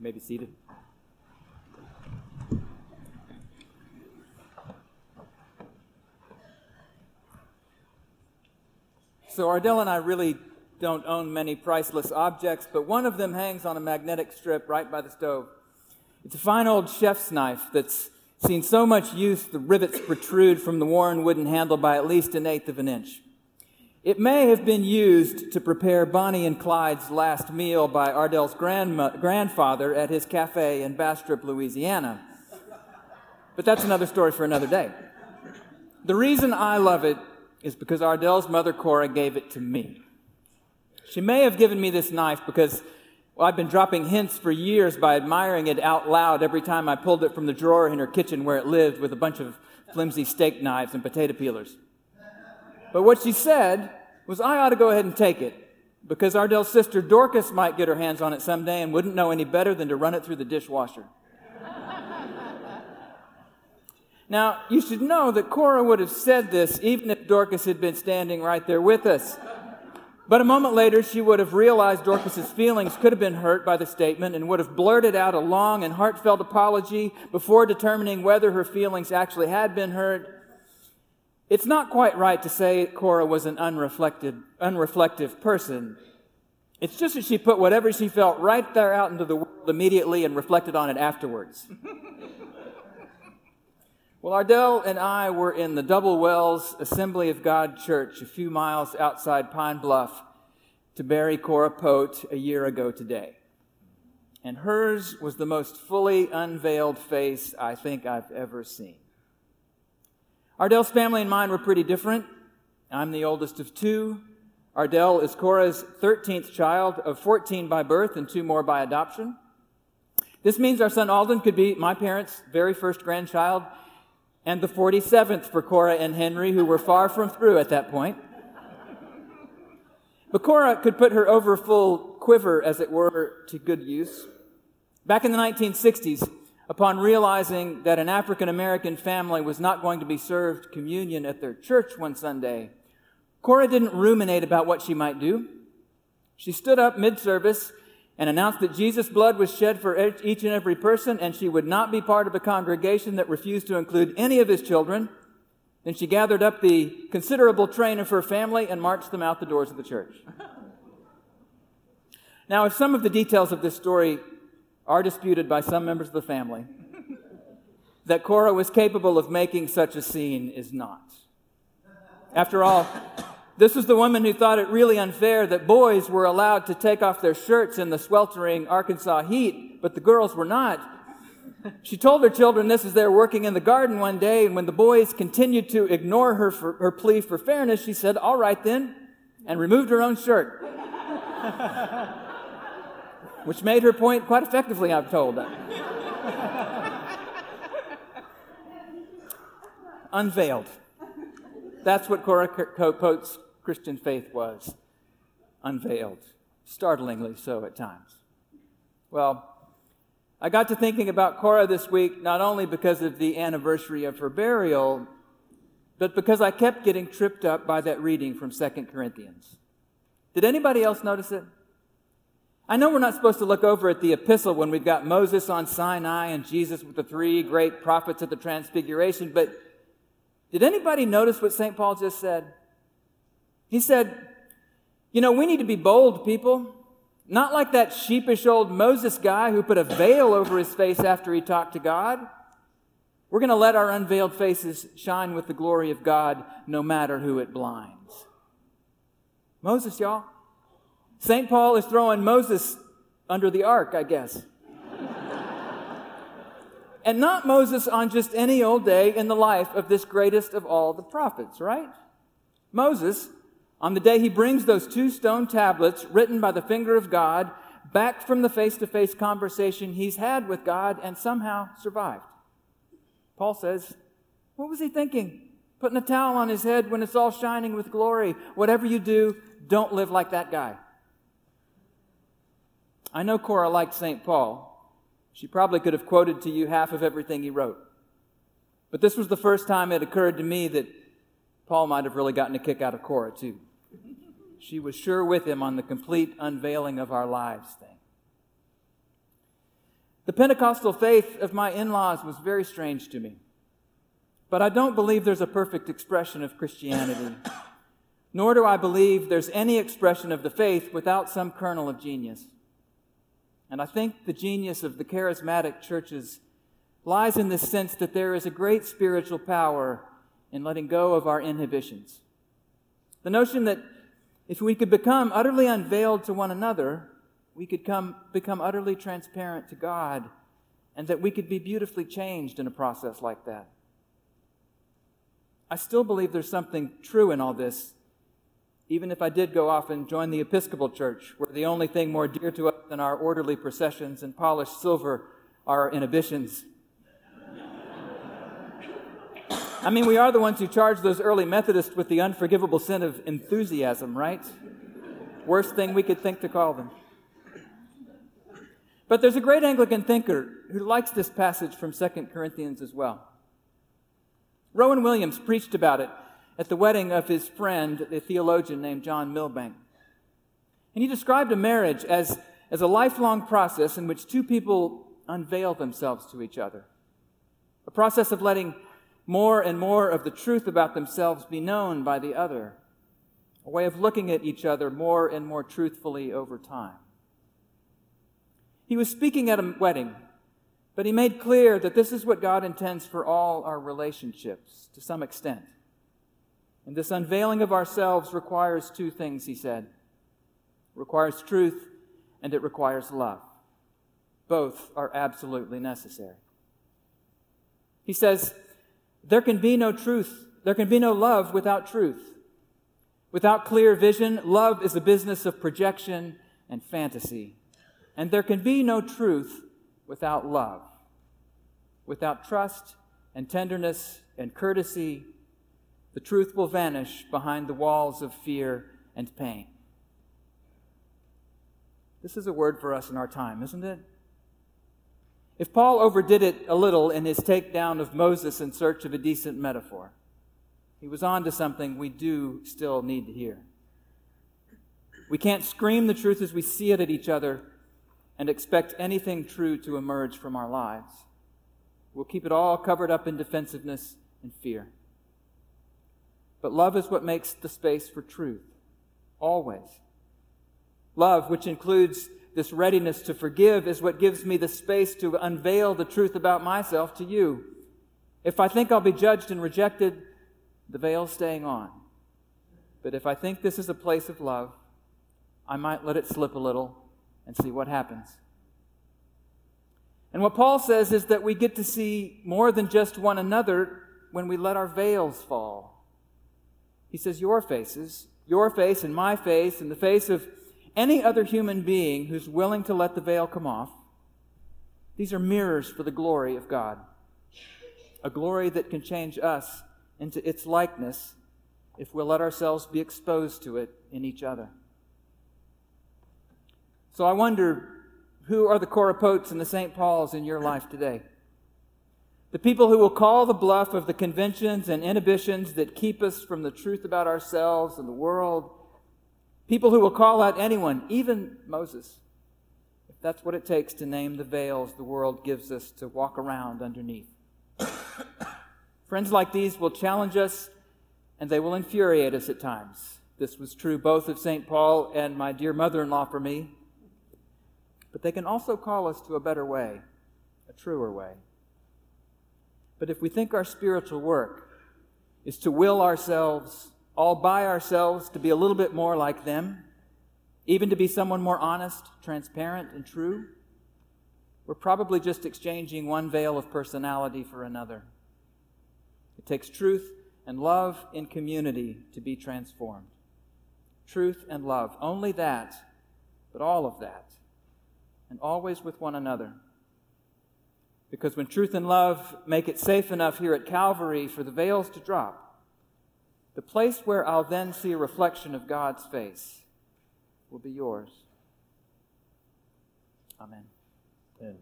You may be seated. So, Ardell and I really don't own many priceless objects, but one of them hangs on a magnetic strip right by the stove. It's a fine old chef's knife that's seen so much use the rivets protrude from the worn wooden handle by at least an eighth of an inch. It may have been used to prepare Bonnie and Clyde's last meal by Ardell's grandfather at his cafe in Bastrop, Louisiana. But that's another story for another day. The reason I love it is because Ardell's mother Cora gave it to me. She may have given me this knife because well, I've been dropping hints for years by admiring it out loud every time I pulled it from the drawer in her kitchen where it lived with a bunch of flimsy steak knives and potato peelers. But what she said was, I ought to go ahead and take it because Ardell's sister Dorcas might get her hands on it someday and wouldn't know any better than to run it through the dishwasher. now, you should know that Cora would have said this even if Dorcas had been standing right there with us. But a moment later, she would have realized Dorcas's feelings could have been hurt by the statement and would have blurted out a long and heartfelt apology before determining whether her feelings actually had been hurt it's not quite right to say Cora was an unreflective, unreflective person. It's just that she put whatever she felt right there out into the world immediately and reflected on it afterwards. well, Ardell and I were in the Double Wells Assembly of God Church a few miles outside Pine Bluff to bury Cora Pote a year ago today. And hers was the most fully unveiled face I think I've ever seen. Ardell's family and mine were pretty different. I'm the oldest of two. Ardell is Cora's 13th child of 14 by birth and two more by adoption. This means our son Alden could be my parents' very first grandchild and the 47th for Cora and Henry, who were far from through at that point. But Cora could put her overfull quiver, as it were, to good use. Back in the 1960s, upon realizing that an African American family was not going to be served communion at their church one Sunday, Cora didn't ruminate about what she might do. She stood up mid service and announced that Jesus' blood was shed for each and every person, and she would not be part of a congregation that refused to include any of his children. Then she gathered up the considerable train of her family and marched them out the doors of the church. now, if some of the details of this story are disputed by some members of the family. that Cora was capable of making such a scene is not. After all, this was the woman who thought it really unfair that boys were allowed to take off their shirts in the sweltering Arkansas heat, but the girls were not. She told her children this as they were working in the garden one day, and when the boys continued to ignore her, for, her plea for fairness, she said, All right then, and removed her own shirt which made her point quite effectively, I'm told. Unveiled. That's what Cora Pote's Christian faith was. Unveiled. Startlingly so at times. Well, I got to thinking about Cora this week not only because of the anniversary of her burial, but because I kept getting tripped up by that reading from 2 Corinthians. Did anybody else notice it? I know we're not supposed to look over at the epistle when we've got Moses on Sinai and Jesus with the three great prophets at the Transfiguration, but did anybody notice what St. Paul just said? He said, You know, we need to be bold people, not like that sheepish old Moses guy who put a veil over his face after he talked to God. We're going to let our unveiled faces shine with the glory of God no matter who it blinds. Moses, y'all. St. Paul is throwing Moses under the ark, I guess. and not Moses on just any old day in the life of this greatest of all the prophets, right? Moses, on the day he brings those two stone tablets written by the finger of God back from the face to face conversation he's had with God and somehow survived. Paul says, What was he thinking? Putting a towel on his head when it's all shining with glory. Whatever you do, don't live like that guy. I know Cora liked St. Paul. She probably could have quoted to you half of everything he wrote. But this was the first time it occurred to me that Paul might have really gotten a kick out of Cora, too. She was sure with him on the complete unveiling of our lives thing. The Pentecostal faith of my in laws was very strange to me. But I don't believe there's a perfect expression of Christianity, nor do I believe there's any expression of the faith without some kernel of genius. And I think the genius of the charismatic churches lies in this sense that there is a great spiritual power in letting go of our inhibitions. The notion that if we could become utterly unveiled to one another, we could come, become utterly transparent to God, and that we could be beautifully changed in a process like that. I still believe there's something true in all this, even if I did go off and join the Episcopal Church, where the only thing more dear to us than our orderly processions and polished silver are our inhibitions. I mean, we are the ones who charged those early Methodists with the unforgivable sin of enthusiasm, right? Worst thing we could think to call them. But there's a great Anglican thinker who likes this passage from 2 Corinthians as well. Rowan Williams preached about it at the wedding of his friend, a theologian named John Milbank. And he described a marriage as, as a lifelong process in which two people unveil themselves to each other. A process of letting more and more of the truth about themselves be known by the other, a way of looking at each other more and more truthfully over time. He was speaking at a wedding, but he made clear that this is what God intends for all our relationships to some extent. And this unveiling of ourselves requires two things, he said it requires truth and it requires love. Both are absolutely necessary. He says, there can be no truth, there can be no love without truth. Without clear vision, love is a business of projection and fantasy. And there can be no truth without love. Without trust and tenderness and courtesy, the truth will vanish behind the walls of fear and pain. This is a word for us in our time, isn't it? If Paul overdid it a little in his takedown of Moses in search of a decent metaphor, he was on to something we do still need to hear. We can't scream the truth as we see it at each other and expect anything true to emerge from our lives. We'll keep it all covered up in defensiveness and fear. But love is what makes the space for truth, always. Love, which includes this readiness to forgive is what gives me the space to unveil the truth about myself to you. If I think I'll be judged and rejected, the veil's staying on. But if I think this is a place of love, I might let it slip a little and see what happens. And what Paul says is that we get to see more than just one another when we let our veils fall. He says, Your faces, your face and my face, and the face of any other human being who's willing to let the veil come off, these are mirrors for the glory of God. A glory that can change us into its likeness if we'll let ourselves be exposed to it in each other. So I wonder who are the Cora Potes and the St. Pauls in your life today? The people who will call the bluff of the conventions and inhibitions that keep us from the truth about ourselves and the world People who will call out anyone, even Moses, if that's what it takes to name the veils the world gives us to walk around underneath. Friends like these will challenge us and they will infuriate us at times. This was true both of St. Paul and my dear mother in law for me. But they can also call us to a better way, a truer way. But if we think our spiritual work is to will ourselves all by ourselves to be a little bit more like them, even to be someone more honest, transparent, and true, we're probably just exchanging one veil of personality for another. It takes truth and love in community to be transformed. Truth and love. Only that, but all of that. And always with one another. Because when truth and love make it safe enough here at Calvary for the veils to drop, the place where I'll then see a reflection of God's face will be yours. Amen. Amen.